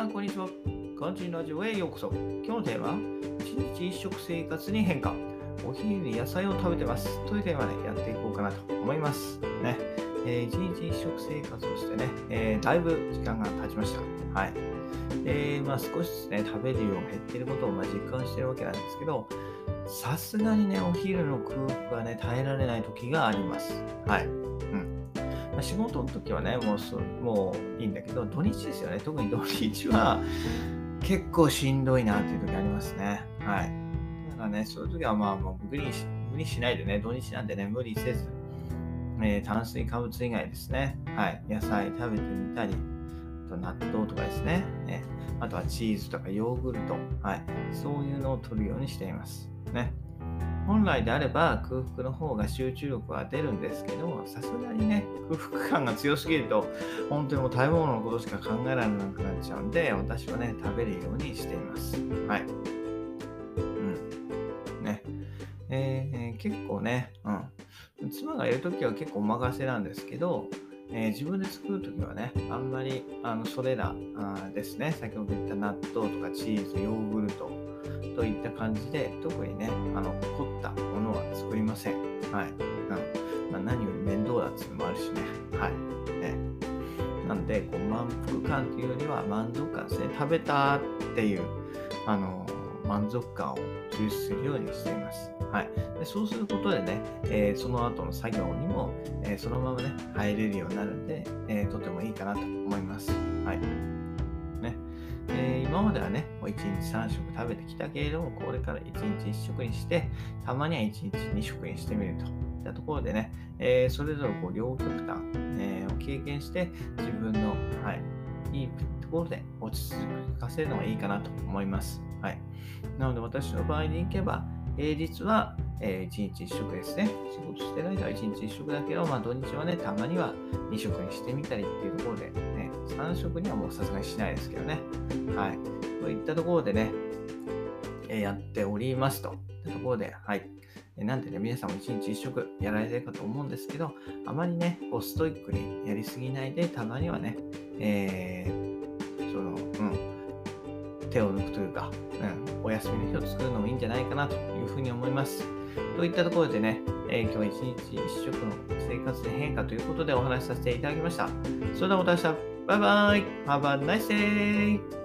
さん、こんにちは。肝心ラジオへようこそ。今日のテーマは、一日一食生活に変化。お昼に野菜を食べてます。というテーマでやっていこうかなと思います。ね。えー一日一食生活をしてね、えーだいぶ時間が経ちました。はい。えーまあ、少しずつね、食べる量が減っていることをま実感してるわけなんですけど、さすがにね、お昼の空腹はね、耐えられない時があります。はい。うん。まあ仕事の時はね、もうそもういいんだけど、土日ですよね。特に土日は結構しんどいなっていう時ありますね。はい。だからね、そういう時はまあもう無理し無理しないでね、土日なんでね、無理せず、えー炭水化物以外ですね、はい、野菜食べてみたり、と納豆とかですね、えあとはチーズとかヨーグルト、はい、そういうのを取るようにしています。ね。本来であれば空腹の方が集中力は出るんですけど、さすがにね、空腹感が強すぎると、本当にもう食べ物のことしか考えられなくなっちゃうんで、私はね、食べるようにしています。はい。うん。ね。えー結構ね、うん。妻がいるときは結構お任せなんですけど、えー自分で作るときはね、あんまりあのそれらあですね、先ほど言った納豆とかチーズ、ヨーグルトといった感じで、特にね、あの凝ったものは作りません。はい。まあ、何より面倒だっていうのもあるしね。はい。ね、なんでこう、満腹感というよりは満足感ですね。食べたっていう、あの満足感を重視するようにしています。はい。でそうすることでね、えーその後の作業にも、えーそのままね、入れるようになるんで、えーとてもいいかなと思います。はい。ね。え今まではね、もう1日3食食べてきたけれども、これから1日1食にして、たまには1日2食にしてみるとったところでね、えーそれぞれこう両極端、えーを経験して、自分の、はい、いいところで落ち着かせるのがいいかなと思います。はい。なので私の場合に行けば、平日は、え1日1食ですね。仕事してる間は1日1食だけど、まあ土日はね、たまには2食にしてみたりっていうところで、ね、3食にはもうさすがにしないですけどね。はい。といったところでね、えーやっておりますと。いったところで、はい。えなんでね、皆さんも1日1食やられてるかと思うんですけど、あまりね、こうストイックにやりすぎないで、たまにはね、えーその、うん、手を抜くというか、うん、お休みの日を作るのもいいんじゃないかなというふうに思います。といったところでね、えー今日は一日一食の生活で変化ということでお話しさせていただきました。それではまた明日、バイバイ !Have a nice day!